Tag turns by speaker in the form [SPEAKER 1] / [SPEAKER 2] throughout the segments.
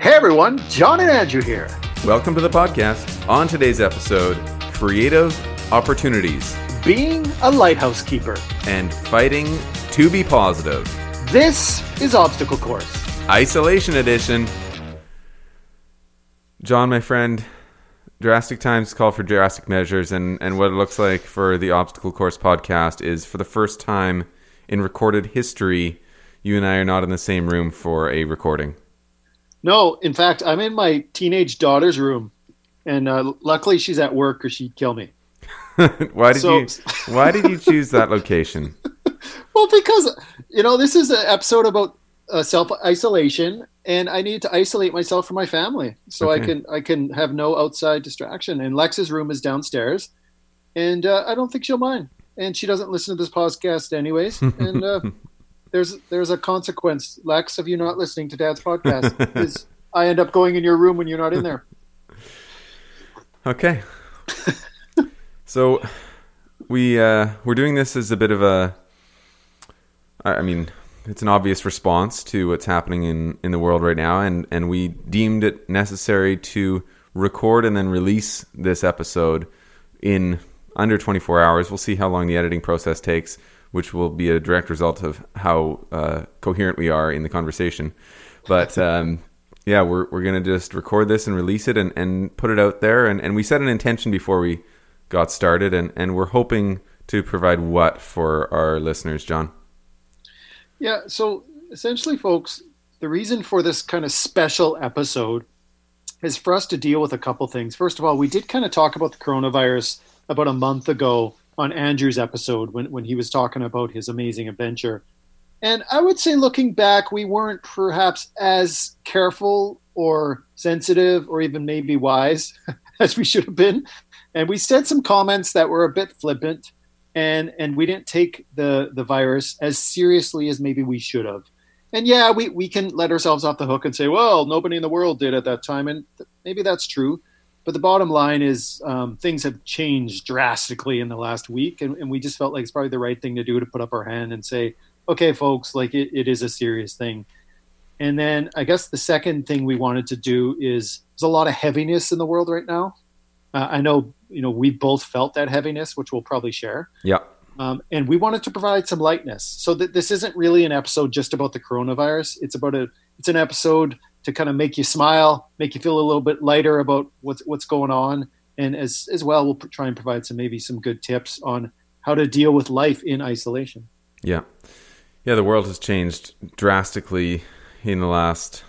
[SPEAKER 1] Hey everyone, John and Andrew here.
[SPEAKER 2] Welcome to the podcast. On today's episode, creative opportunities
[SPEAKER 1] Being a lighthouse keeper.
[SPEAKER 2] and fighting to be positive.
[SPEAKER 1] This is Obstacle Course.
[SPEAKER 2] Isolation edition. John, my friend, drastic times call for drastic measures, and, and what it looks like for the Obstacle Course podcast is for the first time in recorded history, you and I are not in the same room for a recording.
[SPEAKER 1] No, in fact, I'm in my teenage daughter's room, and uh, luckily she's at work or she'd kill me.
[SPEAKER 2] why did
[SPEAKER 1] So-
[SPEAKER 2] you Why did you choose that location?
[SPEAKER 1] Well, because, you know, this is an episode about uh, self isolation, and I need to isolate myself from my family so I can I can have no outside distraction. And Lex's room is downstairs, and uh, I don't think she'll mind. And she doesn't listen to this podcast anyways. And uh, there's there's a consequence, Lex, of you not listening to Dad's podcast. is I end up going in your room when you're not in there.
[SPEAKER 2] Okay. so we uh, we're doing this as a bit of a. I I mean, it's an obvious response to what's happening in, in the world right now, and and we deemed it necessary to record and then release this episode in under 24 hours. We'll see how long the editing process takes, which will be a direct result of how uh, coherent we are in the conversation. But um, yeah, we're we're gonna just record this and release it and, and put it out there. And, and we set an intention before we got started, and, and we're hoping to provide what for our listeners, John.
[SPEAKER 1] Yeah, so essentially, folks, the reason for this kind of special episode is for us to deal with a couple things. First of all, we did kind of talk about the coronavirus about a month ago on Andrew's episode when, when he was talking about his amazing adventure. And I would say, looking back, we weren't perhaps as careful or sensitive or even maybe wise as we should have been. And we said some comments that were a bit flippant and and we didn't take the the virus as seriously as maybe we should have. And yeah, we we can let ourselves off the hook and say, well, nobody in the world did at that time, and th- maybe that's true. But the bottom line is um, things have changed drastically in the last week, and, and we just felt like it's probably the right thing to do to put up our hand and say, okay, folks, like it, it is a serious thing. And then I guess the second thing we wanted to do is there's a lot of heaviness in the world right now. Uh, I know you know we both felt that heaviness, which we'll probably share.
[SPEAKER 2] Yeah.
[SPEAKER 1] Um, and we wanted to provide some lightness, so that this isn't really an episode just about the coronavirus. It's about a it's an episode to kind of make you smile, make you feel a little bit lighter about what's what's going on, and as as well, we'll try and provide some maybe some good tips on how to deal with life in isolation.
[SPEAKER 2] Yeah. Yeah, the world has changed drastically in the last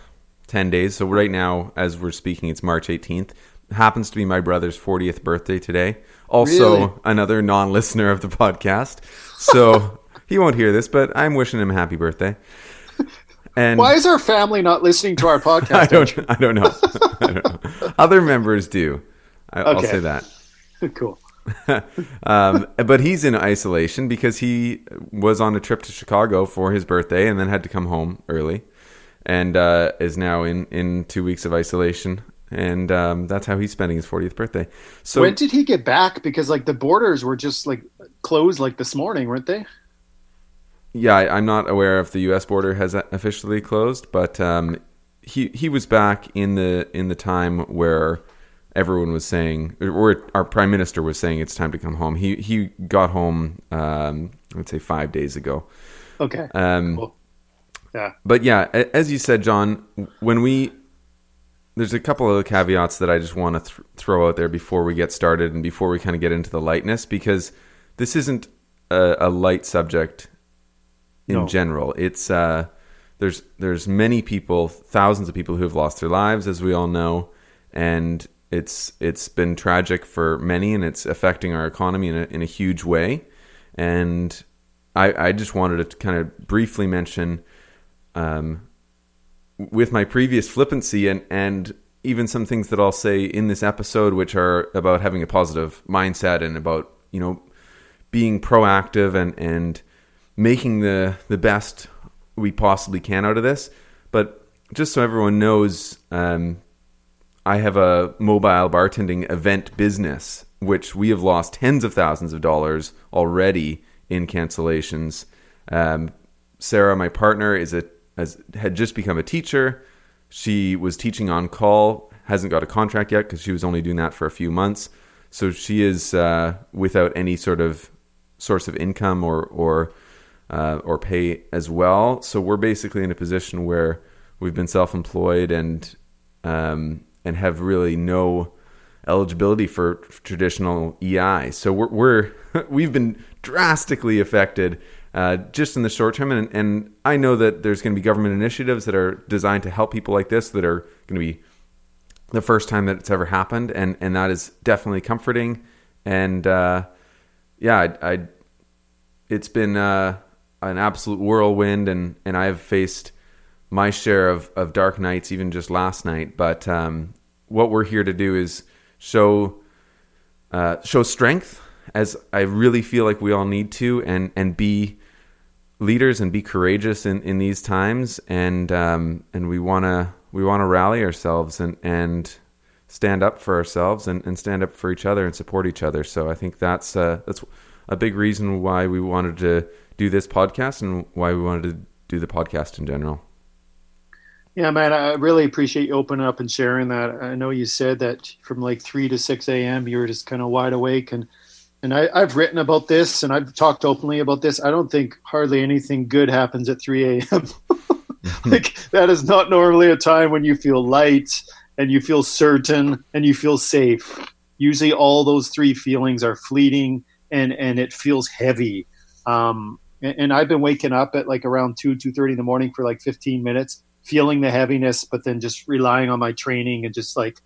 [SPEAKER 2] 10 days. So, right now, as we're speaking, it's March 18th. Happens to be my brother's 40th birthday today. Also,
[SPEAKER 1] Really?
[SPEAKER 2] another non listener of the podcast. So, he won't hear this, but I'm wishing him a happy birthday. And
[SPEAKER 1] Why is our family not listening to our podcast?
[SPEAKER 2] I don't, I don't know. I don't know. Other members do. I, I'll
[SPEAKER 1] Okay.
[SPEAKER 2] say that.
[SPEAKER 1] cool.
[SPEAKER 2] um, but he's in isolation because he was on a trip to Chicago for his birthday and then had to come home early, and uh, is now in in two weeks of isolation. And um, that's how he's spending his 40th birthday. So
[SPEAKER 1] when did he get back? Because like the borders were just like closed like this morning, weren't they?
[SPEAKER 2] Yeah, I, I'm not aware if the U.S. border has officially closed, but um, he he was back in the in the time where everyone was saying, or our prime minister was saying, it's time to come home. He he got home, um, let's say five days ago.
[SPEAKER 1] Okay.
[SPEAKER 2] Um,
[SPEAKER 1] Cool. Yeah.
[SPEAKER 2] But yeah, as you said, John, when we there's a couple of caveats that I just want to th- throw out there before we get started and before we kind of get into the lightness because this isn't a, a light subject in
[SPEAKER 1] No.
[SPEAKER 2] general. It's uh, there's there's many people, thousands of people who have lost their lives, as we all know, and it's it's been tragic for many, and it's affecting our economy in a, in a huge way. And I, I just wanted to kind of briefly mention um, with my previous flippancy and, and even some things that I'll say in this episode, which are about having a positive mindset and about, you know, being proactive and, and making the, the best we possibly can out of this. But just so everyone knows, um, I have a mobile bartending event business, which we have lost tens of thousands of dollars already in cancellations. Um, Sarah, my partner, is a has had just become a teacher. she was teaching on call, hasn't got a contract yet because she was only doing that for a few months. So she is uh, without any sort of source of income or or uh, or pay as well. So we're basically in a position where we've been self-employed and um, and have really no eligibility for traditional EI. So we're, we're we've been drastically affected uh, just in the short term, and, and I know that there's going to be government initiatives that are designed to help people like this that are going to be the first time that it's ever happened, and and that is definitely comforting. And uh, yeah, I, I, it's been uh, an absolute whirlwind, and and I've faced my share of of dark nights, even just last night. But um, what we're here to do is show uh, show strength, as I really feel like we all need to, and and be leaders and be courageous in, in these times and um, and we want to we want to rally ourselves and and stand up for ourselves and, and stand up for each other and support each other so I think that's uh, that's a big reason why we wanted to do this podcast and why we wanted to do the podcast in general
[SPEAKER 1] yeah man I really appreciate you opening up and sharing that I know you said that from like 3 to 6 a.m. you were just kind of wide awake and and I, have written about this and I've talked openly about this. I don't think hardly anything good happens at 3 a.m. like that is not normally a time when you feel light and you feel certain and you feel safe. Usually, all those three feelings are fleeting and and it feels heavy. Um, and, and I've been waking up at like around two two thirty in the morning for like 15 minutes, feeling the heaviness, but then just relying on my training and just like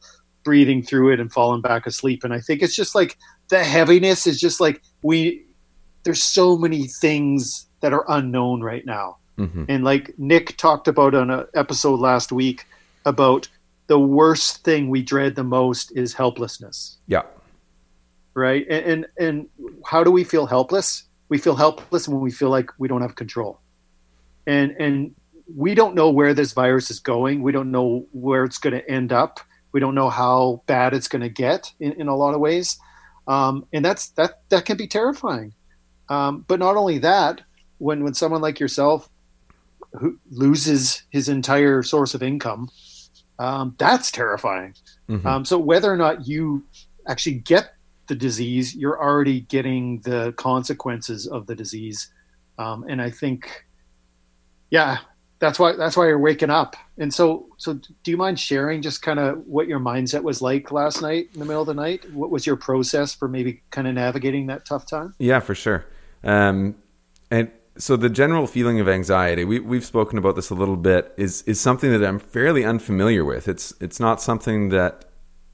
[SPEAKER 1] breathing through it and falling back asleep. And I think it's just like the heaviness is just like we there's so many things that are unknown right now. Mm-hmm. And like Nick talked about on an episode last week about the worst thing we dread the most is helplessness.
[SPEAKER 2] Yeah.
[SPEAKER 1] Right? And, and and how do we feel helpless? We feel helpless when we feel like we don't have control. And and we don't know where this virus is going. We don't know where it's going to end up. We don't know how bad it's going to get in, in a lot of ways um, and that's that that can be terrifying. Um, but not only that, when when someone like yourself who loses his entire source of income, um, that's terrifying. Mm-hmm. Um, so whether or not you actually get the disease, you're already getting the consequences of the disease. Um, and I think, yeah, that's why that's why you're waking up. And so so do you mind sharing just kind of what your mindset was like last night in the middle of the night? What was your process for maybe kind of navigating that tough time?
[SPEAKER 2] Yeah, for sure. Um, and so the general feeling of anxiety, we we've spoken about this a little bit, is is something that I'm fairly unfamiliar with. It's it's not something that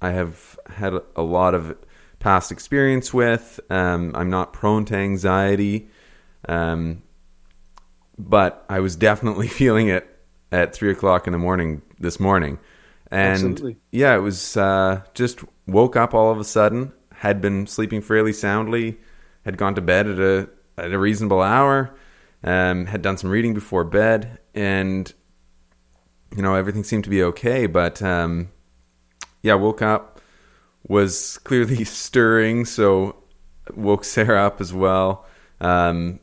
[SPEAKER 2] I have had a lot of past experience with. Um, I'm not prone to anxiety. Um, but I was definitely feeling it at three o'clock in the morning this morning. And Absolutely. yeah, it was uh, just woke up all of a sudden, had been sleeping fairly soundly, had gone to bed at a at a reasonable hour, um, had done some reading before bed, and you know everything seemed to be okay. But um, yeah, woke up, was clearly stirring, so woke Sarah up as well. Um,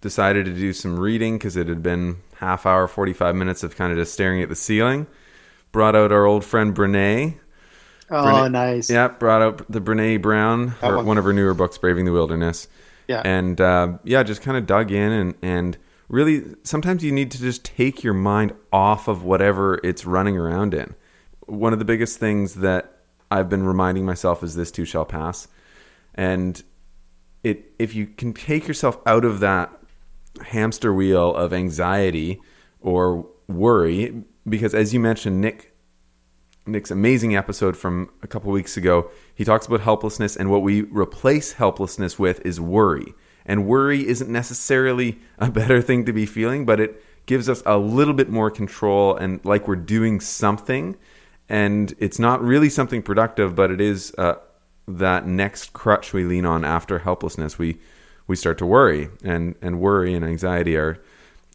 [SPEAKER 2] decided to do some reading because it had been half hour, 45 minutes of kind of just staring at the ceiling. Brought out our old friend Brene.
[SPEAKER 1] Oh, Brene, nice.
[SPEAKER 2] Yeah, brought out the Brene Brown, her, one. one. of her newer books, Braving the Wilderness.
[SPEAKER 1] Yeah.
[SPEAKER 2] And uh, yeah, just kind of dug in and, and really sometimes you need to just take your mind off of whatever it's running around in. One of the biggest things that I've been reminding myself is this too shall pass. And it if you can take yourself out of that hamster wheel of anxiety or worry because as you mentioned Nick Nick's amazing episode from a couple weeks ago he talks about helplessness and what we replace helplessness with is worry and worry isn't necessarily a better thing to be feeling but it gives us a little bit more control and like we're doing something and it's not really something productive but it is uh, that next crutch we lean on after helplessness we we start to worry, and and worry and anxiety are,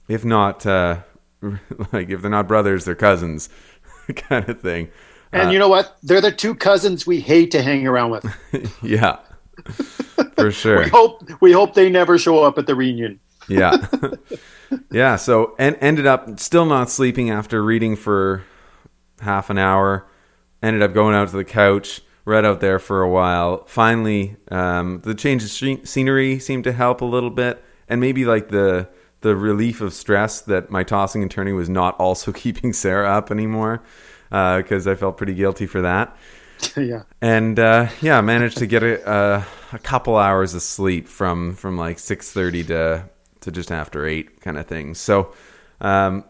[SPEAKER 2] if not uh, like if they're not brothers, they're cousins, kind of thing.
[SPEAKER 1] And uh, you know what? They're the two cousins we hate to hang around with.
[SPEAKER 2] yeah, for sure.
[SPEAKER 1] we hope we hope they never show up at the reunion.
[SPEAKER 2] yeah, yeah. So and ended up still not sleeping after reading for half an hour. Ended up going out to the couch, read out there for a while. Finally, um, the change of scenery seemed to help a little bit, and maybe like the the relief of stress that my tossing and turning was not also keeping Sarah up anymore because uh, I felt pretty guilty for that.
[SPEAKER 1] yeah,
[SPEAKER 2] and uh, yeah, managed to get a, a, a couple hours of sleep from from like six thirty to to just after eight kind of thing. So, um,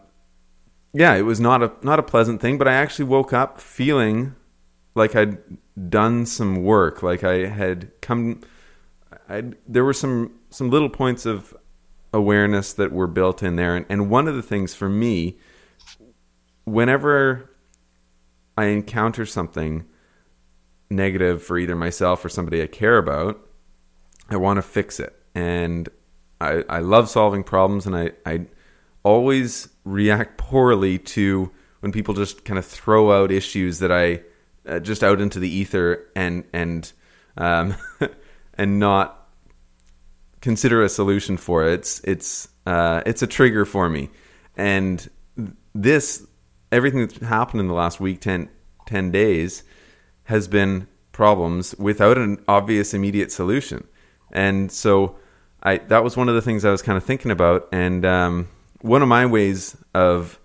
[SPEAKER 2] yeah, it was not a not a pleasant thing, but I actually woke up feeling like I'd done some work, like I had come. I there were some some little points of awareness that were built in there, and, and one of the things for me, whenever I encounter something negative for either myself or somebody I care about, I want to fix it, and I I love solving problems, and I I always react poorly to when people just kind of throw out issues that I uh, just out into the ether and and um, and not consider a solution for it. It's it's uh, it's a trigger for me, and this everything that's happened in the last week 10, 10 days has been problems without an obvious immediate solution, and so I that was one of the things I was kind of thinking about, and um, one of my ways of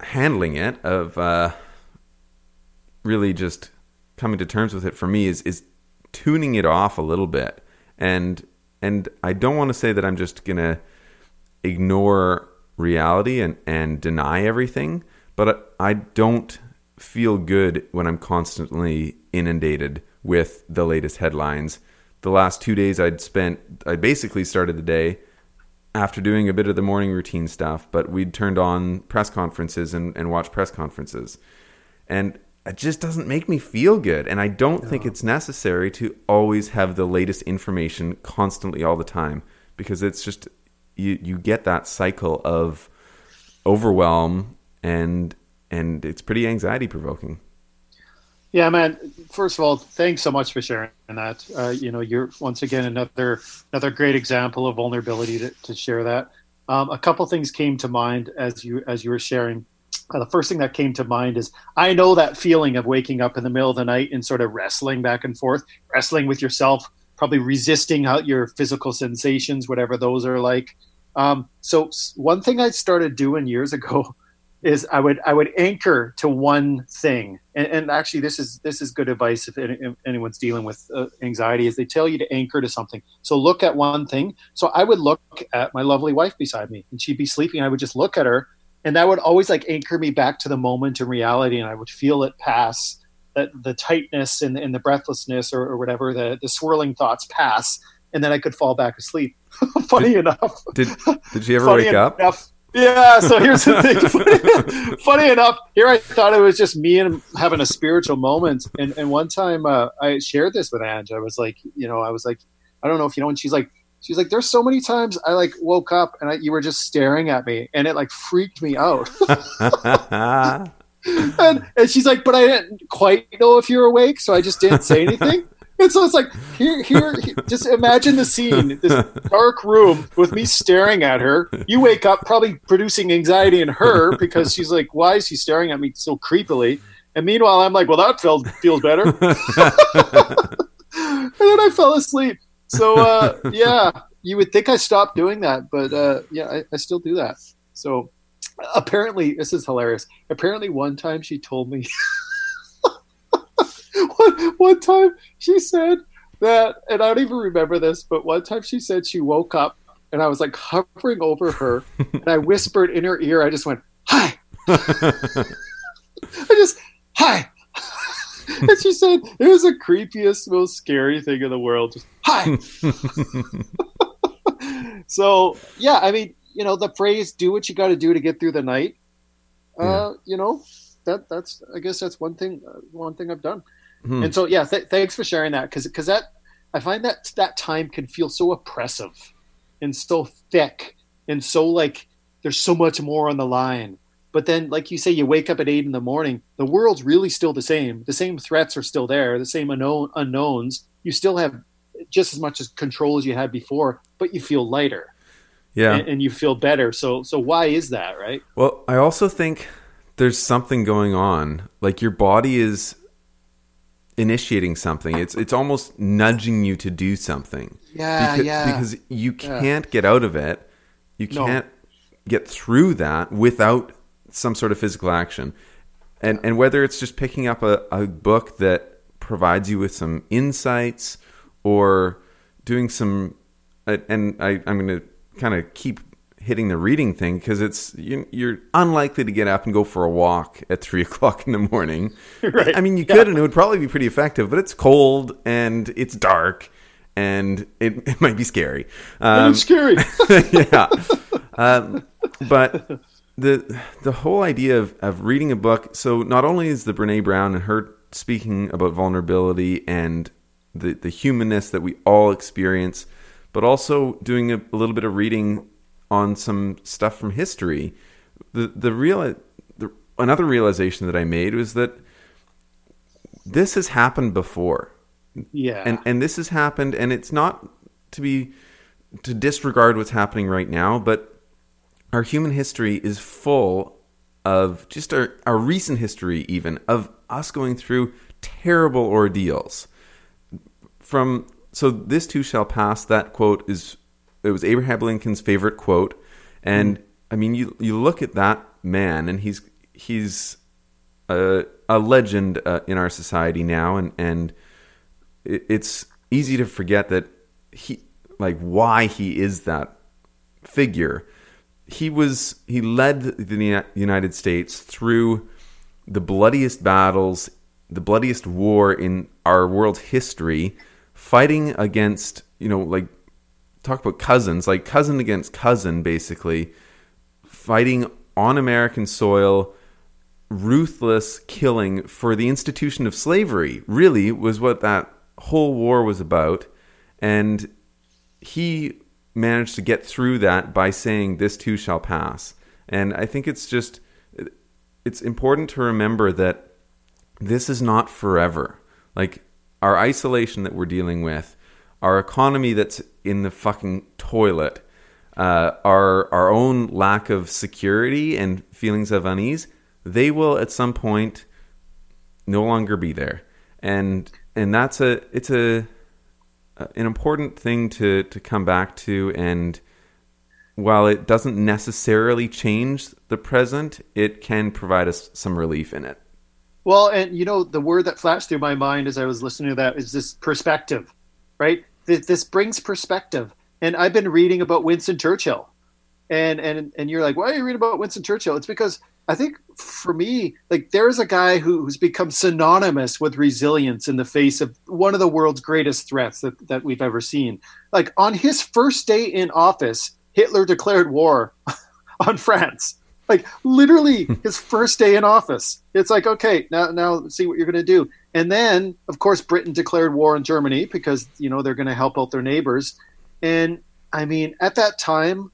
[SPEAKER 2] handling it, of uh, really just coming to terms with it for me, is is tuning it off a little bit, and and I don't want to say that I'm just gonna ignore reality and and deny everything, but I don't feel good when I'm constantly inundated with the latest headlines. The last two days I'd spent, I basically started the day after doing a bit of the morning routine stuff, but we'd turned on press conferences and, and watched press conferences. And it just doesn't make me feel good. And I don't no. think it's necessary to always have the latest information constantly all the time because it's just, you, you get that cycle of overwhelm and and it's pretty anxiety provoking.
[SPEAKER 1] Yeah, man. First of all, thanks so much for sharing that. Uh, you know, you're once again another another great example of vulnerability to, to share that. Um, a couple things came to mind as you as you were sharing. Uh, the first thing that came to mind is I know that feeling of waking up in the middle of the night and sort of wrestling back and forth, wrestling with yourself, probably resisting out your physical sensations, whatever those are like. Um, so one thing I started doing years ago is I would I would anchor to one thing, and, and actually this is this is good advice if, any, if anyone's dealing with uh, anxiety is they tell you to anchor to something. So look at one thing. So I would look at my lovely wife beside me, and she'd be sleeping. I would just look at her, and that would always like anchor me back to the moment in reality, and I would feel it pass. That the tightness and, and the breathlessness or, or whatever the, the swirling thoughts pass, and then I could fall back asleep. funny
[SPEAKER 2] did,
[SPEAKER 1] enough.
[SPEAKER 2] Did Did you ever wake up?
[SPEAKER 1] Enough, yeah, so here's the thing. Funny, enough, here I thought it was just me and having a spiritual moment. And, and one time uh, I shared this with Ange. I was like, you know, I was like, I don't know if you know, and she's like, she's like, there's so many times I like woke up and I, you were just staring at me and it like freaked me out. and, and she's like, but I didn't quite know if you were awake, so I just didn't say anything. And so it's like here, here. Just imagine the scene: this dark room with me staring at her. You wake up, probably producing anxiety in her because she's like, "Why is she staring at me so creepily?" And meanwhile, I'm like, "Well, that feels feels better." and then I fell asleep. So uh, yeah, you would think I stopped doing that, but uh, yeah, I, I still do that. So apparently, this is hilarious. Apparently, one time she told me. one, one time she said that, and I don't even remember this, but one time she said she woke up and I was like hovering over her and I whispered in her ear, I just went, Hi. I just, Hi. and she said, It was the creepiest, most scary thing in the world. Just, Hi. so, yeah, I mean, you know, the phrase, do what you got to do to get through the night. Uh, yeah. you know, that that's I guess that's one thing uh, one thing I've done. Hmm. And so, yeah, th- thanks for sharing that because because that I find that that time can feel so oppressive and so thick and so like there's so much more on the line. But then, like you say, you wake up at eight in the morning. The world's really still the same. The same threats are still there. The same unknown unknowns. You still have just as much as control as you had before, but you feel lighter.
[SPEAKER 2] Yeah,
[SPEAKER 1] and, and you feel better. So, so why is that, right?
[SPEAKER 2] Well, I also think there's something going on. Like your body is initiating something. It's it's almost nudging you to do something.
[SPEAKER 1] Yeah,
[SPEAKER 2] because,
[SPEAKER 1] yeah.
[SPEAKER 2] Because you can't get out of it. You can't get through that without some sort of physical action. And and whether it's just picking up a, a book that provides you with some insights or doing some and I, I'm going to kind of keep hitting the reading thing because it's you, you're unlikely to get up and go for a walk at three o'clock in the morning.
[SPEAKER 1] Right.
[SPEAKER 2] I mean, you could, and it would probably be pretty effective, but it's cold and it's dark and it, it might be scary. Um,
[SPEAKER 1] it's scary.
[SPEAKER 2] yeah. Um, but the the whole idea of, of reading a book. So not only is the Brene Brown and her speaking about vulnerability and the the humanness that we all experience, but also doing a, a little bit of reading on some stuff from history. The the real the, another realization that I made was that this has happened before
[SPEAKER 1] yeah.
[SPEAKER 2] and and this has happened and it's not to be to disregard what's happening right now but our human history is full of just our, our recent history even of us going through terrible ordeals from so this too shall pass that quote is it was abraham lincoln's favorite quote. And i mean you you look at that man and he's he's a, a legend uh, in our society now. And and it, it's easy to forget that he like why he is that figure. He was he led the united states through the bloodiest battles the bloodiest war in our world's history fighting against you know like talk about cousins like cousin against cousin basically. Fighting on american soil ruthless killing for the institution of slavery really was what that whole war was about. And he managed to get through that by saying this too shall pass. And i think it's just it's important to remember that this is not forever. Like our isolation that we're dealing with our economy that's in the fucking toilet uh, our our own lack of security and feelings of unease they will at some point no longer be there. And and that's a it's a an important thing to to come back to. And while it doesn't necessarily change the present it can provide us some relief in it.
[SPEAKER 1] Well, and you know, the word that flashed through my mind as I was listening to that is this perspective, right? Th- This brings perspective. And I've been reading about Winston Churchill. And and and you're like, why are you reading about Winston Churchill? It's because I think for me, like there's a guy who, who's become synonymous with resilience in the face of one of the world's greatest threats that, that we've ever seen. Like on his first day in office, Hitler declared war on France. Like literally his first day in office. It's like, okay, now now see what you're gonna do. And then of course Britain declared war on Germany because, you know, they're gonna help out their neighbors. And I mean, at that time,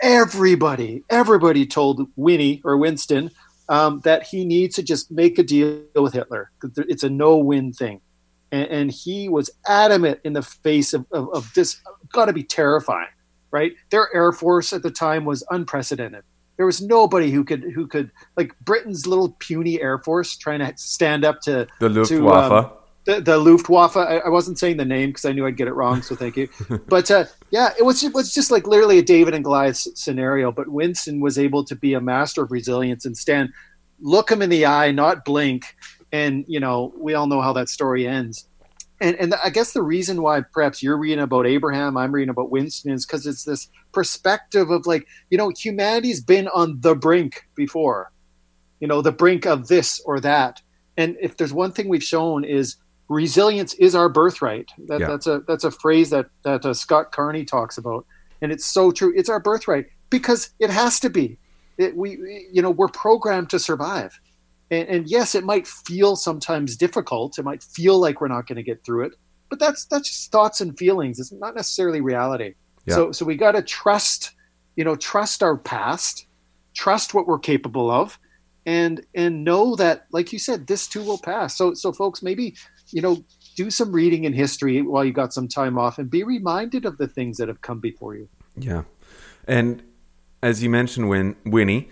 [SPEAKER 1] everybody, everybody told Winnie or Winston um, that he needs to just make a deal with Hitler. It's a no-win thing, and, and he was adamant in the face of, of, of this. Got to be terrifying, right? Their air force at the time was unprecedented. There was nobody who could who could like Britain's little puny air force trying to stand up to
[SPEAKER 2] the
[SPEAKER 1] to,
[SPEAKER 2] luftwaffe
[SPEAKER 1] um, the, the Luftwaffe. I, I wasn't saying the name because I knew I'd get it wrong, so thank you. but uh, yeah, it was it was just like literally a David and Goliath scenario. But Winston was able to be a master of resilience and stand, look him in the eye, not blink, and you know we all know how that story ends. And and I guess the reason why perhaps you're reading about Abraham, I'm reading about Winston, is because it's this perspective of like you know humanity's been on the brink before, you know the brink of this or that. And if there's one thing we've shown is resilience is our birthright. That,
[SPEAKER 2] Yeah.
[SPEAKER 1] That's a that's a phrase that that uh, Scott Carney talks about, and it's so true. It's our birthright because it has to be. It, we we- you know we're programmed to survive, and, and yes, it might feel sometimes difficult. It might feel like we're not going to get through it, but that's that's just thoughts and feelings. It's not necessarily reality.
[SPEAKER 2] Yeah.
[SPEAKER 1] So so we got to trust, you know, trust our past, trust what we're capable of, and and know that, like you said, this too will pass. So so folks, maybe you know, do some reading in history while you got some time off, and be reminded of the things that have come before you.
[SPEAKER 2] Yeah, and as you mentioned, when Winnie,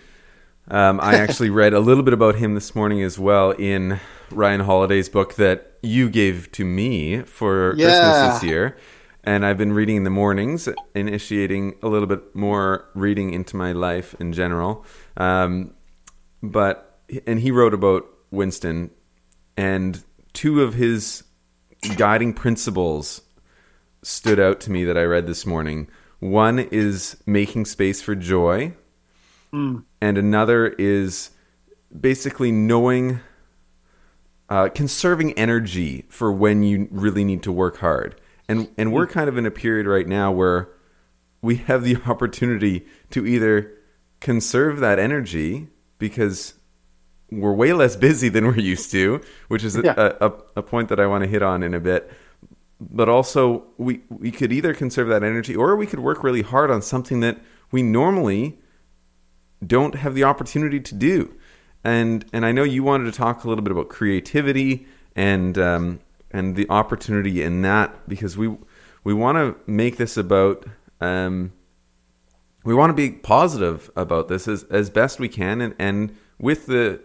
[SPEAKER 2] Um, I actually read a little bit about him this morning as well in Ryan Holiday's book that you gave to me for
[SPEAKER 1] Yeah.
[SPEAKER 2] Christmas this year. And I've been reading in the mornings, initiating a little bit more reading into my life in general. Um, but and he wrote about Winston, and two of his guiding principles stood out to me that I read this morning. One is making space for joy, and another is basically knowing, uh, conserving energy for when you really need to work hard. And and we're kind of in a period right now where we have the opportunity to either conserve that energy because we're way less busy than we're used to, which is a,
[SPEAKER 1] Yeah.
[SPEAKER 2] a, a, a point that I want to hit on in a bit. But also, we, we could either conserve that energy or we could work really hard on something that we normally don't have the opportunity to do. And and I know you wanted to talk a little bit about creativity and um, and the opportunity in that because we we want to make this about um, we want to be positive about this as as best we can and and with the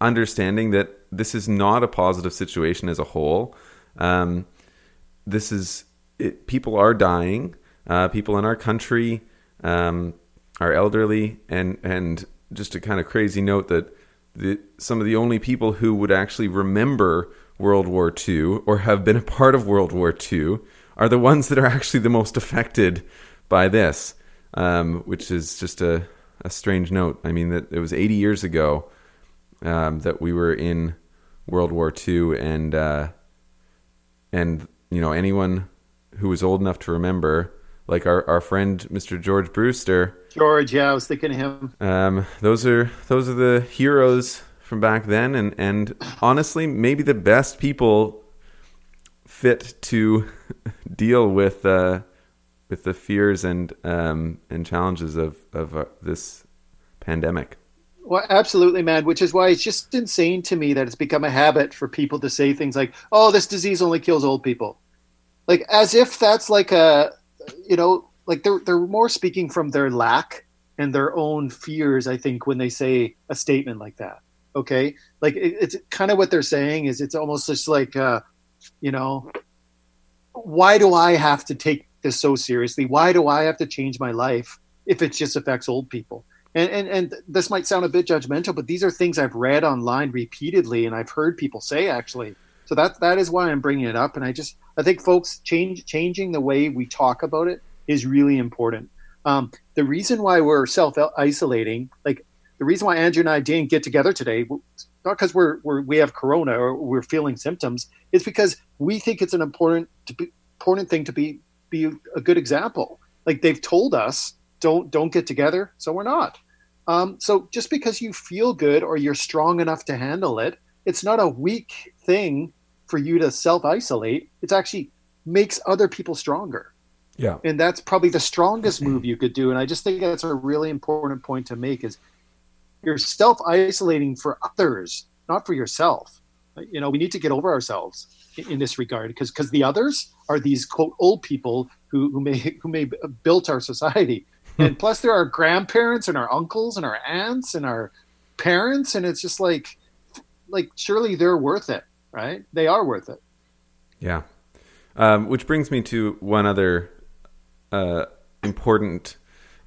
[SPEAKER 2] understanding that this is not a positive situation as a whole. Um, this is it, people are dying. Uh, people in our country um, are elderly, and and just a kind of crazy note that the, some of the only people who would actually remember World War II or have been a part of World War II are the ones that are actually the most affected by this, um, which is just a, a strange note. I mean, that it was 80 years ago um, that we were in World War II, and uh, and you know anyone who was old enough to remember, like our, our friend Mr. George Brewster,
[SPEAKER 1] George, yeah, I was thinking of him.
[SPEAKER 2] um, those are those are the heroes from back then, and and honestly, maybe the best people fit to deal with uh, with the fears and um, and challenges of of uh, this pandemic.
[SPEAKER 1] Well, absolutely, man. Which is why it's just insane to me that it's become a habit for people to say things like, "Oh, this disease only kills old people," like as if that's like a, you know, like they're they're more speaking from their lack and their own fears. I think when they say a statement like that, okay, like it, it's kind of what they're saying is it's almost just like, uh, you know, why do I have to take this so seriously? Why do I have to change my life if it just affects old people? And, and and this might sound a bit judgmental, but these are things I've read online repeatedly, and I've heard people say actually. So that that is why I'm bringing it up, and I just I think folks change changing the way we talk about it is really important. Um, the reason why we're self isolating, like the reason why Andrew and I didn't get together today, not because we're, we're we have corona or we're feeling symptoms, is because we think it's an important be, important thing to be be a good example. Like they've told us don't don't get together, so we're not. Um, so just because you feel good or you're strong enough to handle it, it's not a weak thing for you to self isolate. It's actually makes other people stronger,
[SPEAKER 2] Yeah,
[SPEAKER 1] and that's probably the strongest move you could do. And I just think that's a really important point to make: is you're self isolating for others, not for yourself. You know, we need to get over ourselves in, this regard because because the others are these quote old people who who may who may built our society. And plus there are grandparents and our uncles and our aunts and our parents. And it's just like like surely they're worth it right? They are worth it.
[SPEAKER 2] Yeah. Um, which brings me to one other uh, important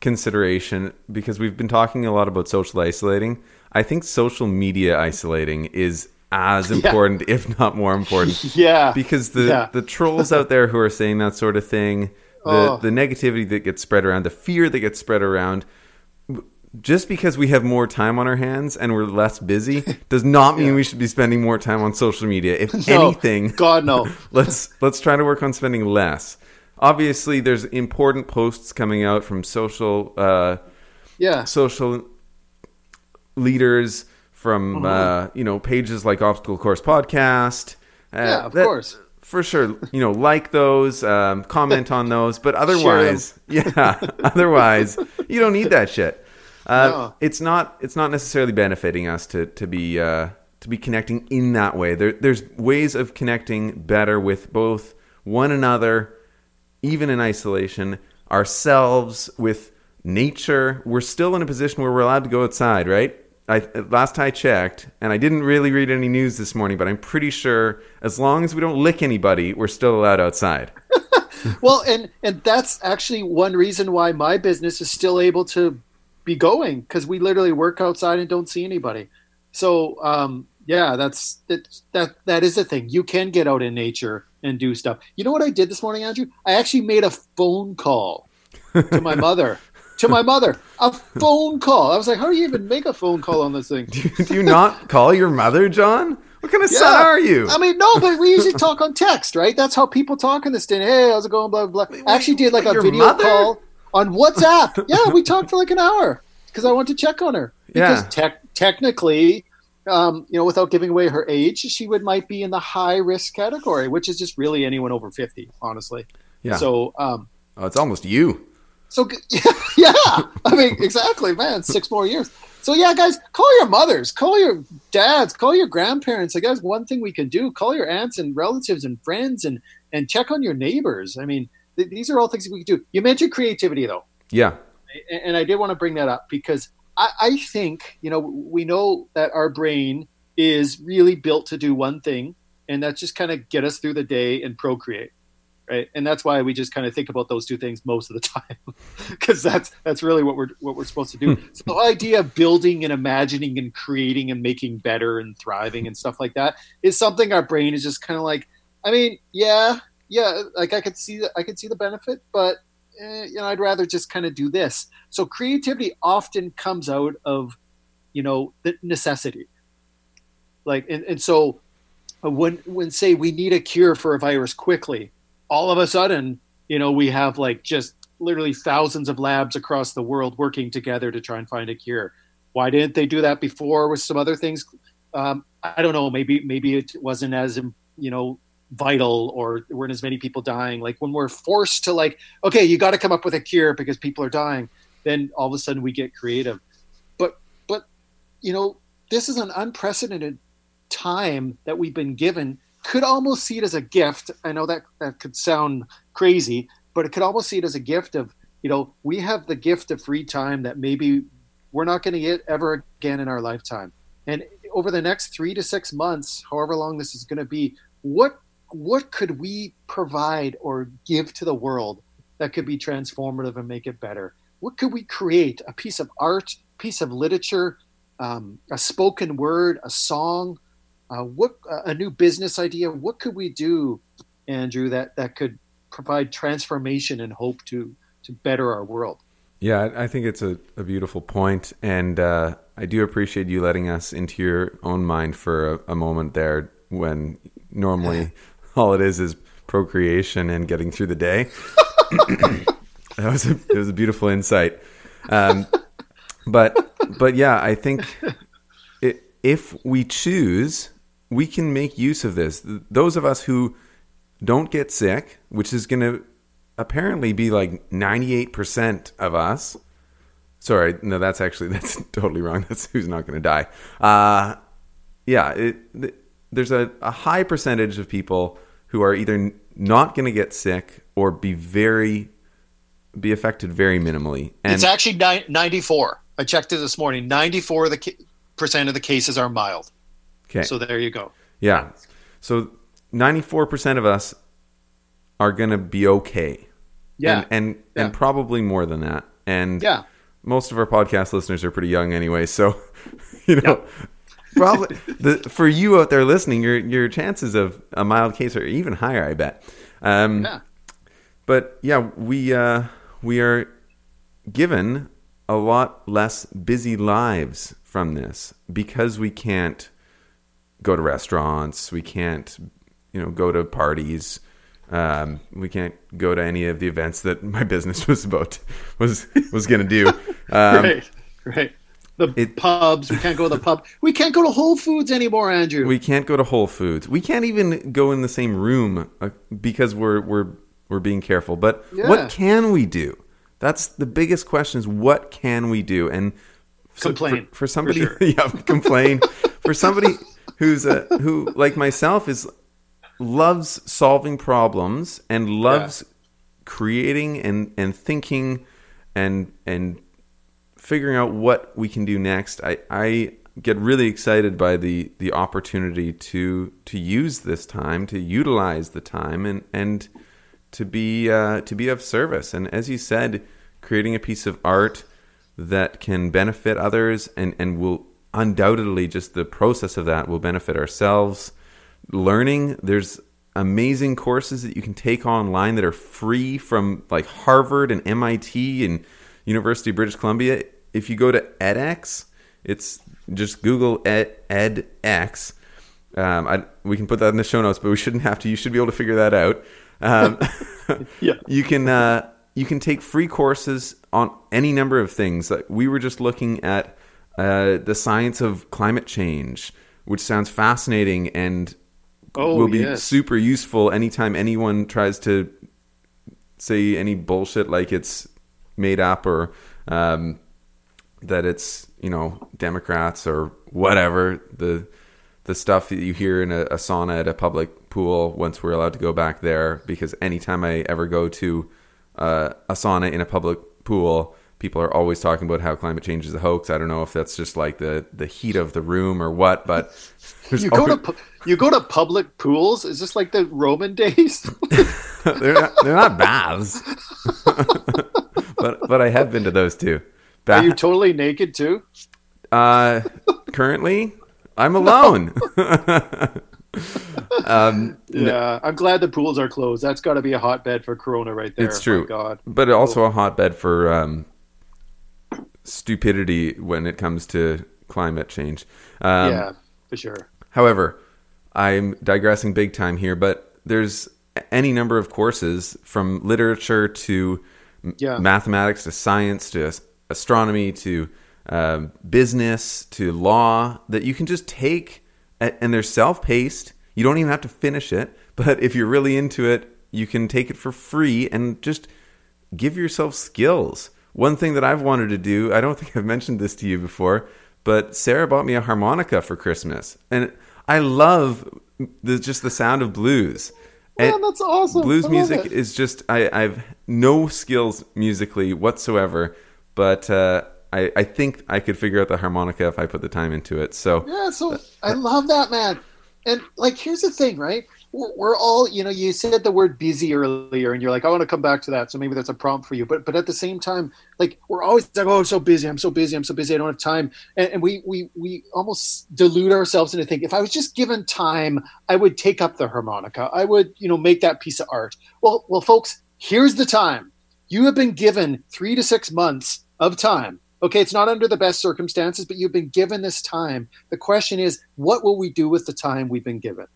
[SPEAKER 2] consideration because we've been talking a lot about social isolating. I think social media isolating is as important, if not more important,
[SPEAKER 1] yeah
[SPEAKER 2] because the
[SPEAKER 1] Yeah.
[SPEAKER 2] the trolls out there who are saying that sort of thing, the
[SPEAKER 1] Oh.
[SPEAKER 2] the negativity that gets spread around, the fear that gets spread around. Just because we have more time on our hands and we're less busy does not mean we should be spending more time on social media. If
[SPEAKER 1] No,
[SPEAKER 2] anything,
[SPEAKER 1] god no
[SPEAKER 2] let's let's try to work on spending less. Obviously, there's important posts coming out from social uh,
[SPEAKER 1] yeah
[SPEAKER 2] social leaders from
[SPEAKER 1] Mm-hmm.
[SPEAKER 2] uh, you know pages like Obstacle Course Podcast. Uh,
[SPEAKER 1] Yeah, of
[SPEAKER 2] that-
[SPEAKER 1] course.
[SPEAKER 2] for sure. You know, like those, um, comment on those, but otherwise, yeah, otherwise, you don't need that shit. Uh,
[SPEAKER 1] No.
[SPEAKER 2] It's not. It's not necessarily benefiting us to to be uh, to be connecting in that way. There, there's ways of connecting better with both one another, even in isolation, ourselves with nature. We're still in a position where we're allowed to go outside, right? I, last I checked, and I didn't really read any news this morning, but I'm pretty sure as long as we don't lick anybody, we're still allowed outside.
[SPEAKER 1] well, and and that's actually one reason why my business is still able to be going because we literally work outside and don't see anybody. So um, yeah, that's that that that is a thing. You can get out in nature and do stuff. You know what I did this morning, Andrew? I actually made a phone call to my mother. to my mother, a phone call. I was like, "How do you even make a phone call on this thing?"
[SPEAKER 2] do, you, do you not call your mother, John? What kind of yeah. son are you?
[SPEAKER 1] I mean, no, but we usually talk on text, right? That's how people talk in this day. Hey, how's it going? Blah blah. blah. I actually did like a video mother? call on WhatsApp. yeah, we talked for like an hour because I wanted to check on her. Because yeah. te- technically, um, you know, without giving away her age, she would might be in the high risk category, which is just really anyone over fifty, honestly. Yeah. So, um,
[SPEAKER 2] oh, it's almost you.
[SPEAKER 1] So yeah, yeah, I mean, exactly, man. Six more years. So yeah, guys, call your mothers, call your dads, call your grandparents. I guess one thing we can do: call your aunts and relatives and friends, and and check on your neighbors. I mean, th- these are all things we can do. You mentioned creativity, though.
[SPEAKER 2] Yeah.
[SPEAKER 1] And I did want to bring that up because I, I think you know we know that our brain is really built to do one thing, and that's just kind of get us through the day and procreate right? And that's why we just kind of think about those two things most of the time because that's that's really what we're what we're supposed to do. Hmm. So the idea of building and imagining and creating and making better and thriving and stuff like that is something our brain is just kind of like i mean yeah yeah like i could see i could see the benefit but eh, you know i'd rather just kind of do this so creativity often comes out of you know the necessity like and, and so uh, when when say we need a cure for a virus quickly all of a sudden, you know, we have like just literally thousands of labs across the world working together to try and find a cure. Why didn't they do that before with some other things? Um, I don't know. Maybe maybe it wasn't as you know vital or weren't as many people dying. Like when we're forced to like, okay, you got to come up with a cure because people are dying. Then all of a sudden we get creative. But but you know this is an unprecedented time that we've been given could almost see it as a gift. I know that that could sound crazy, but it could almost see it as a gift of, you know, we have the gift of free time that maybe we're not going to get ever again in our lifetime. And over the next three to six months, however long this is going to be, what what could we provide or give to the world that could be transformative and make it better? What could we create? A piece of art, piece of literature, um, a spoken word, a song, uh, what a new business idea? What could we do, Andrew, that that could provide transformation and hope to to better our world?
[SPEAKER 2] Yeah, I think it's a, a beautiful point, and uh, I do appreciate you letting us into your own mind for a, a moment there. When normally all it is is procreation and getting through the day. that was a, it was a beautiful insight. Um, but but yeah, I think it, if we choose we can make use of this. Those of us who don't get sick, which is going to apparently be like 98% of us. Sorry, no, that's actually that's totally wrong. That's who's not going to die. Uh, yeah, it, there's a, a high percentage of people who are either not going to get sick or be very be affected very minimally.
[SPEAKER 1] And it's actually 94. I checked it this morning. 94 of the percent of the cases are mild. Okay. So there you go.
[SPEAKER 2] Yeah. So 94% of us are going to be okay.
[SPEAKER 1] Yeah.
[SPEAKER 2] And and,
[SPEAKER 1] yeah.
[SPEAKER 2] and probably more than that. And
[SPEAKER 1] yeah.
[SPEAKER 2] most of our podcast listeners are pretty young anyway, so you know, probably the, for you out there listening, your your chances of a mild case are even higher, I bet. Um, yeah. But yeah, we uh, we are given a lot less busy lives from this because we can't go to restaurants. We can't, you know, go to parties. Um, we can't go to any of the events that my business was about was was going to do.
[SPEAKER 1] Um, right, right. The it, pubs. We can't go to the pub. We can't go to Whole Foods anymore, Andrew.
[SPEAKER 2] We can't go to Whole Foods. We can't even go in the same room uh, because we're we're we're being careful. But yeah. what can we do? That's the biggest question: is what can we do? And
[SPEAKER 1] so complain
[SPEAKER 2] for, for somebody. For sure. yeah, complain for somebody who's a who like myself is loves solving problems and loves yeah. creating and and thinking and and figuring out what we can do next. I I get really excited by the the opportunity to to use this time to utilize the time and and to be uh, to be of service. And as you said, creating a piece of art that can benefit others and and will undoubtedly just the process of that will benefit ourselves. Learning there's amazing courses that you can take online that are free from like Harvard and MIT and University of British Columbia. If you go to edX, it's just Google ed, edX. Um, I, we can put that in the show notes, but we shouldn't have to. You should be able to figure that out. Um,
[SPEAKER 1] Yeah.
[SPEAKER 2] you can uh, you can take free courses on any number of things. Like we were just looking at uh, the science of climate change, which sounds fascinating and
[SPEAKER 1] Oh,
[SPEAKER 2] will be
[SPEAKER 1] yes.
[SPEAKER 2] super useful anytime anyone tries to say any bullshit like it's made up or um, that it's you know Democrats or whatever the the stuff that you hear in a, a sauna at a public pool once we're allowed to go back there because anytime I ever go to uh, a sauna in a public pool people are always talking about how climate change is a hoax I don't know if that's just like the the heat of the room or what but
[SPEAKER 1] You go to pu- you go to public pools. Is this like the Roman days?
[SPEAKER 2] they're not, they're not baths, but but I have been to those too.
[SPEAKER 1] Are you totally naked too?
[SPEAKER 2] uh, currently, I'm alone. um,
[SPEAKER 1] Yeah, I'm glad the pools are closed. That's got to be a hotbed for Corona right there.
[SPEAKER 2] It's true.
[SPEAKER 1] My God.
[SPEAKER 2] but also a hotbed for um, stupidity when it comes to climate change. Um,
[SPEAKER 1] yeah, for sure.
[SPEAKER 2] However, I'm digressing big time here, but there's any number of courses from literature to
[SPEAKER 1] Yeah.
[SPEAKER 2] mathematics to science to astronomy to um, business to law that you can just take, and they're self paced. You don't even have to finish it, but if you're really into it, you can take it for free and just give yourself skills. One thing that I've wanted to do, I don't think I've mentioned this to you before, but Sarah bought me a harmonica for Christmas. And I love the, just the sound of blues.
[SPEAKER 1] Man,
[SPEAKER 2] And
[SPEAKER 1] that's awesome.
[SPEAKER 2] blues music
[SPEAKER 1] it.
[SPEAKER 2] is just, I, I've no skills musically whatsoever, but uh, I, I think I could figure out the harmonica if I put the time into it. So
[SPEAKER 1] Yeah, so I love that, man. And like, here's the thing, right? We're, we're all, you know, you said the word busy earlier, and you're like, I want to come back to that. So maybe that's a prompt for you. But but at the same time, like, we're always like, oh, I'm so busy, I'm so busy, I'm so busy, I don't have time. And, and we we we almost delude ourselves into thinking, if I was just given time, I would take up the harmonica. I would, you know, make that piece of art. Well, well, folks, here's the time. You have been given three to six months of time. Okay, it's not under the best circumstances, but you've been given this time. The question is, what will we do with the time we've been given?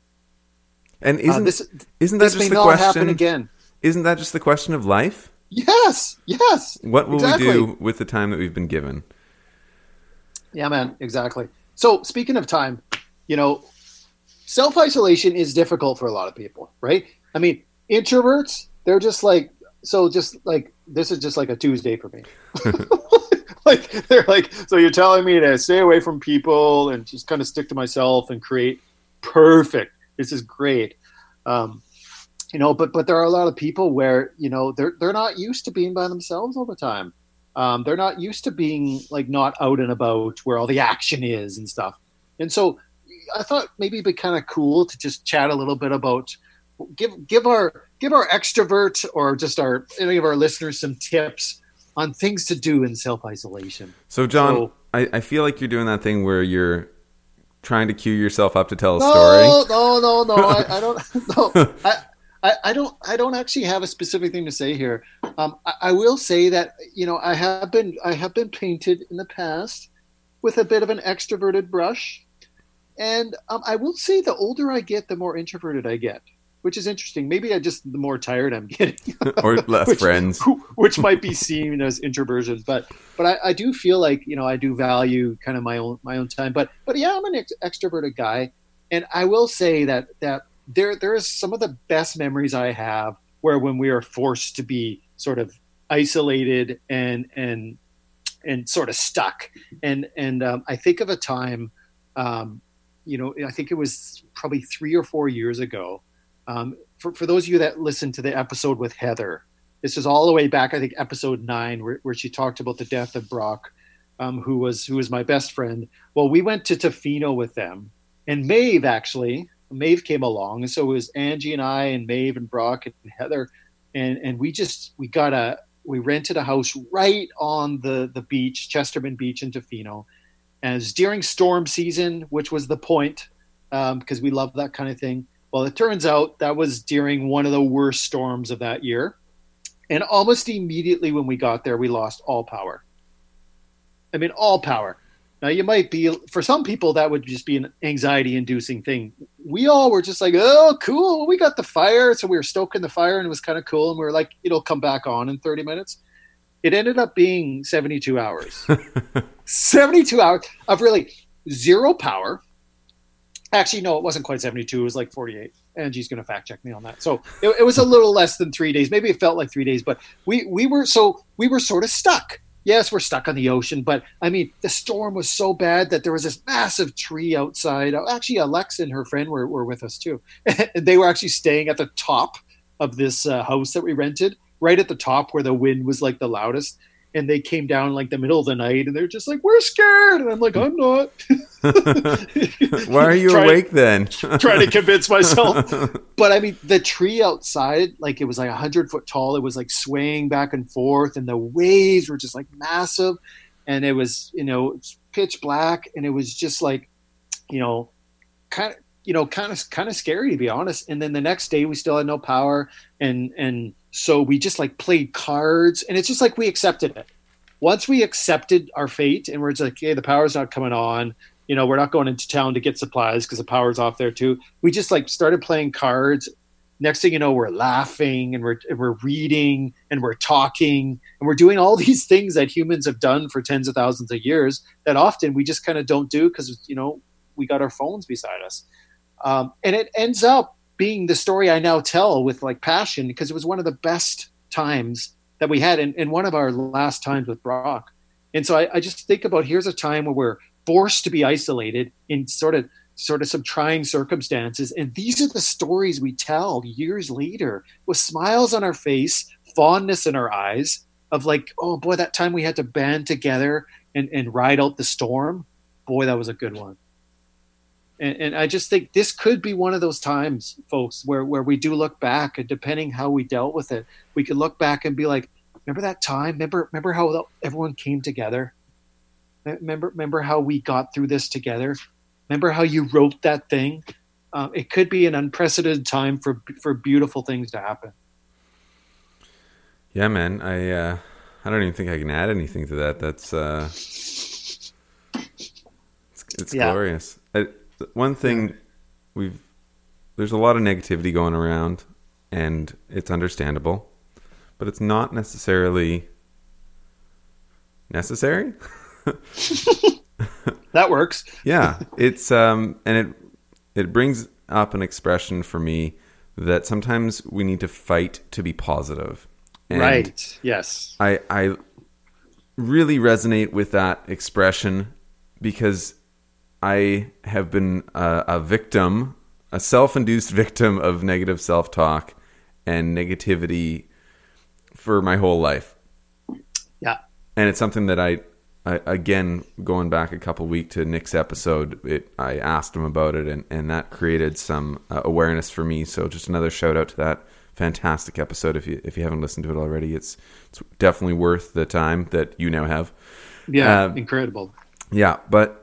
[SPEAKER 2] and
[SPEAKER 1] Uh,
[SPEAKER 2] isn't
[SPEAKER 1] this
[SPEAKER 2] isn't that
[SPEAKER 1] this may
[SPEAKER 2] just the
[SPEAKER 1] not happen
[SPEAKER 2] question?
[SPEAKER 1] again.
[SPEAKER 2] Isn't that just the question of life?
[SPEAKER 1] Yes, yes.
[SPEAKER 2] What will
[SPEAKER 1] Exactly.
[SPEAKER 2] we do with the time that we've been given?
[SPEAKER 1] Yeah, man, exactly. So, speaking of time, you know, self isolation is difficult for a lot of people, right? I mean, introverts, they're just like, so just like, this is just like a Tuesday for me. like, they're like, so you're telling me to stay away from people and just kind of stick to myself and create perfect. This is great. Um, you know, but but there are a lot of people where you know they're they're not used to being by themselves all the time. Um, they're not used to being like not out and about where all the action is and stuff. And so I thought maybe it'd be kind of cool to just chat a little bit about give give our give our extrovert or just our any of our listeners some tips on things to do in self isolation.
[SPEAKER 2] So, John,
[SPEAKER 1] So-
[SPEAKER 2] I, I feel like you're doing that thing where you're trying to cue yourself up to tell a
[SPEAKER 1] No,
[SPEAKER 2] story.
[SPEAKER 1] no, no, no. I, I don't. No, I, I, I don't. I don't actually have a specific thing to say here. Um, I, I will say that you know I have been I have been painted in the past with a bit of an extroverted brush, and um, I will say the older I get, the more introverted I get, which is interesting. Maybe I just the more tired I'm getting.
[SPEAKER 2] or less
[SPEAKER 1] Which-
[SPEAKER 2] friends.
[SPEAKER 1] which might be seen as introversion but but I, I do feel like you know i do value kind of my own my own time but but yeah i'm an ex- extroverted guy and i will say that that there there is some of the best memories i have where when we are forced to be sort of isolated and and and sort of stuck and and um, i think of a time um, you know i think it was probably three or four years ago um, for, for those of you that listened to the episode with heather This is all the way back, I think, episode nine, where, where she talked about the death of Brock, um, who was who was my best friend. Well, we went to Tofino with them, and Maeve actually, Maeve came along, and so it was Angie and I, and Maeve and Brock and Heather, and and we just we got a we rented a house right on the the beach, Chesterman Beach in Tofino, it's during storm season, which was the point because um, we love that kind of thing. Well, it turns out that was during one of the worst storms of that year. And almost immediately when we got there, we lost all power. I mean, all power. Now, you might be, for some people, that would just be an anxiety inducing thing. We all were just like, oh, cool. We got the fire. So we were stoking the fire and it was kind of cool. And we were like, it'll come back on in 30 minutes. It ended up being 72 hours. 72 hours of really zero power Actually, no, it wasn't quite 72. It was like 48. Angie's going to fact check me on that. So it, it, was a little less than three days. Maybe it felt like three days, but we, we were so we were sort of stuck. Yes, we're stuck on the ocean, but I mean, the storm was so bad that there was this massive tree outside. Actually, Alexa and her friend were, were with us too. they were actually staying at the top of this uh, house that we rented, right at the top where the wind was like the loudest and they came down like the middle of the night and they're just like we're scared. And i'm like i'm not.
[SPEAKER 2] Why are you awake then?
[SPEAKER 1] trying to convince myself. But i mean the tree outside like it was like 100 foot tall. It was like swaying back and forth and the waves were just like massive. And it was you know pitch black and it was just like you know kind of you know kind of kind of scary to be honest. And then the next day we still had no power and and so we just like played cards and it's just like we accepted it. Once we accepted our fate and we're just like, hey, the power's not coming on, you know, we're not going into town to get supplies because the power's off there too. We just like started playing cards. Next thing you know, we're laughing and we're and we're reading and we're talking and we're doing all these things that humans have done for tens of thousands of years that often we just kind of don't do because you know we got our phones beside us. Um, and it ends up being the story I now tell with like passion because it was one of the best times that we had in, in one of our last times with Brock. And so I, I, just think about here's a time where we're forced to be isolated in sort of sort of some trying circumstances. And these are the stories we tell years later with smiles on our face, fondness in our eyes of like, oh boy, that time we had to band together and, and ride out the storm. Boy, that was a good one. And, and, I just think this could be one of those times, folks, where, where we do look back and depending how we dealt with it, we could look back and be like, remember that time? Remember, remember how everyone came together? Remember, remember how we got through this together? Remember how you wrote that thing? Um, it could be an unprecedented time for for beautiful things to happen.
[SPEAKER 2] Yeah, man. I uh, I don't even think I can add anything to that. That's uh, it's, it's yeah. glorious. I, one thing we've there's a lot of negativity going around, and it's understandable, but it's not necessarily necessary.
[SPEAKER 1] that works.
[SPEAKER 2] yeah, it's um, and it it brings up an expression for me that sometimes we need to fight to be positive.
[SPEAKER 1] And right. Yes.
[SPEAKER 2] I I really resonate with that expression because I have been a, a victim, a self-induced victim of negative self-talk and negativity for my whole life.
[SPEAKER 1] Yeah,
[SPEAKER 2] and it's something that I, I again going back a couple week to Nick's episode, it I asked him about it, and and that created some uh, awareness for me. So just another shout out to that fantastic episode. If you if you haven't listened to it already, it's it's definitely worth the time that you now have.
[SPEAKER 1] Yeah, uh, incredible.
[SPEAKER 2] Yeah, but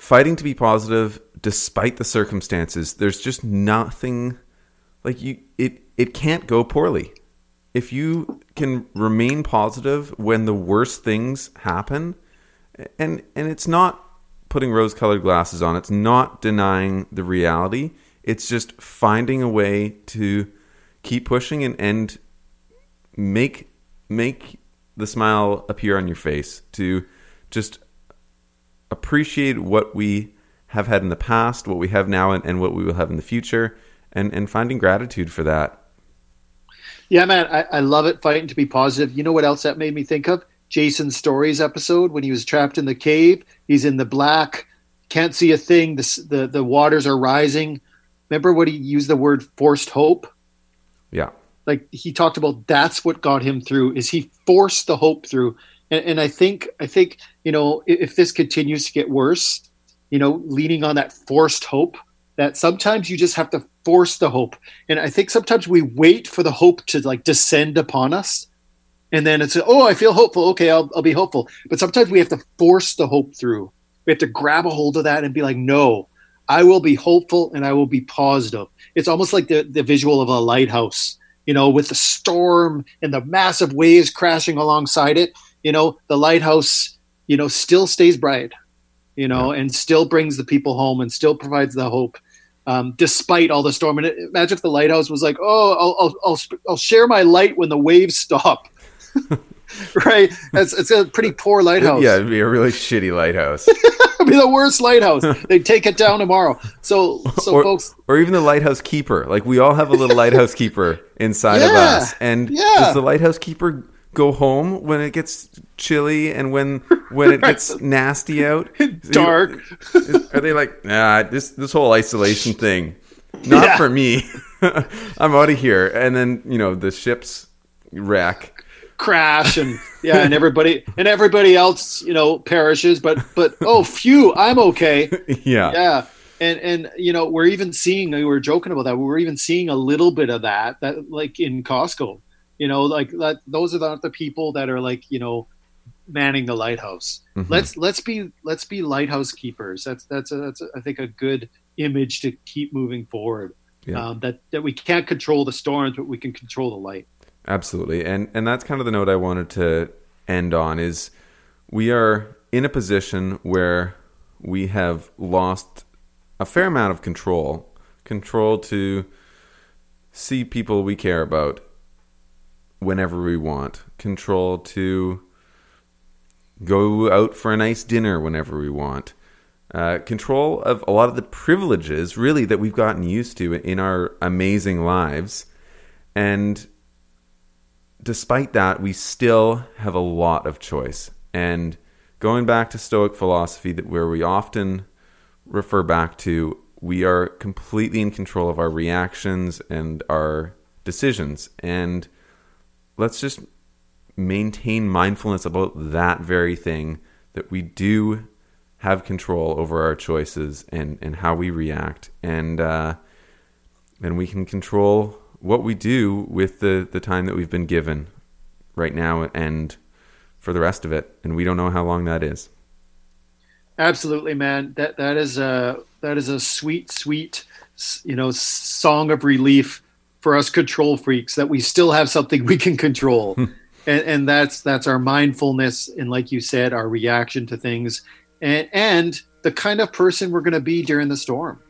[SPEAKER 2] fighting to be positive despite the circumstances. There's just nothing like you it it can't go poorly. If you can remain positive when the worst things happen and and it's not putting rose-colored glasses on. It's not denying the reality. It's just finding a way to keep pushing and and make make the smile appear on your face to just appreciate what we have had in the past, what we have now, and, and what we will have in the future, and, and finding gratitude for that.
[SPEAKER 1] Yeah, man, I, I love it. Fighting to be positive. You know what else that made me think of? Jason Story's episode when he was trapped in the cave. He's in the black, can't see a thing. The, the, the waters are rising. Remember what he used the word forced hope?
[SPEAKER 2] Yeah.
[SPEAKER 1] like he talked about that's what got him through is he forced the hope through and, and i think i think you know if, if this continues to get worse you know leaning on that forced hope that sometimes you just have to force the hope. And i think sometimes we wait for the hope to like descend upon us. And then it's oh i feel hopeful. Okay i'll, I'll be hopeful. But sometimes we have to force the hope through. We have to grab a hold of that and be like no i will be hopeful and i will be positive. It's almost like the, the visual of a lighthouse you know with the storm and the massive waves crashing alongside it you know the lighthouse you know still stays bright you know and still brings the people home and still provides the hope um, despite all the storm and it, imagine if the lighthouse was like oh I'll, I'll, I'll, I'll share my light when the waves stop right? It's, it's a pretty poor lighthouse.
[SPEAKER 2] Yeah, it'd be a really shitty lighthouse.
[SPEAKER 1] it'd be the worst lighthouse. They'd take it down tomorrow. So, so
[SPEAKER 2] or,
[SPEAKER 1] folks,
[SPEAKER 2] or even the lighthouse keeper. Like we all have a little lighthouse keeper inside
[SPEAKER 1] Yeah,
[SPEAKER 2] of us. And
[SPEAKER 1] yeah.
[SPEAKER 2] does the lighthouse keeper go home when it gets chilly and when when it gets nasty out?
[SPEAKER 1] dark.
[SPEAKER 2] Are they like, nah, this this whole isolation thing, not
[SPEAKER 1] Yeah.
[SPEAKER 2] for me. I'm out of here. And then you know the ships wreck.
[SPEAKER 1] crash and yeah, and everybody and everybody else, you know, perishes. But but oh, phew, I'm okay.
[SPEAKER 2] yeah.
[SPEAKER 1] Yeah. And and you know we're even seeing we were joking about that We're even seeing a little bit of that that like in Costco you know like that those are not the people that are like you know manning the lighthouse
[SPEAKER 2] Mhm.
[SPEAKER 1] let's let's be let's be lighthouse keepers that's that's a, that's a, I think a good image to keep moving forward
[SPEAKER 2] Yeah.
[SPEAKER 1] um, that that we can't control the storms but we can control the light
[SPEAKER 2] Absolutely. And and that's kind of the note I wanted to end on is we are in a position where we have lost a fair amount of control. Control to see people we care about whenever we want. Control to go out for a nice dinner whenever we want. Uh, control of a lot of the privileges, really, that we've gotten used to in our amazing lives. And despite that, we still have a lot of choice. And going back to Stoic philosophy, that where we often refer back to, we are completely in control of our reactions and our decisions. And let's just maintain mindfulness about that very thing that we do have control over our choices and, and how we react. And, uh, and we can control what we do with the, the time that we've been given right now and for the rest of it. And we don't know how long that is.
[SPEAKER 1] Absolutely, man. That that is a that is a sweet, sweet, you know, song of relief for us control freaks that we still have something we can control, and and that's that's our mindfulness and, like you said, our reaction to things, and and the kind of person we're going to be during the storm,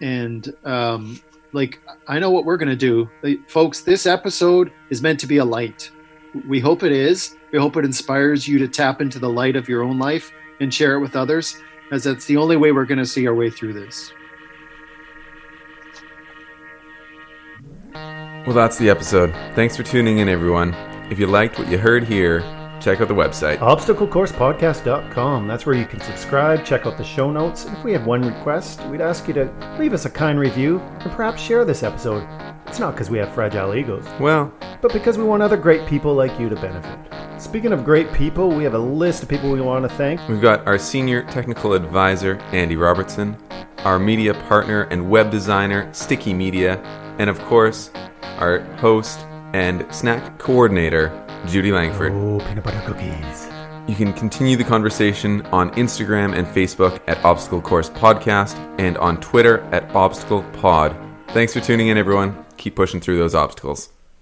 [SPEAKER 1] and um, like I know what we're going to do, Like, folks. This episode is meant to be a light. We hope it is. We hope it inspires you to tap into the light of your own life and share it with others, as that's the only way we're going to see our way through this.
[SPEAKER 2] Well, that's the episode. Thanks for tuning in, everyone. If you liked what you heard here, check out the website.
[SPEAKER 3] obstaclecoursepodcast.com. That's where you can subscribe, check out the show notes. And if we have one request, we'd ask you to leave us a kind review and perhaps share this episode. It's not because we have fragile egos,
[SPEAKER 2] Well,
[SPEAKER 3] but because we want other great people like you to benefit. Speaking of great people, we have a list of people we want to thank.
[SPEAKER 2] We've got our senior technical advisor, Andy Robertson, our media partner and web designer, Sticky Media, and of course, our host and snack coordinator, Judy Langford.
[SPEAKER 3] Oh, peanut butter cookies.
[SPEAKER 2] You can continue the conversation on Instagram and Facebook at Obstacle Course Podcast and on Twitter at Obstacle Pod. Thanks for tuning in, everyone. Keep pushing through those obstacles.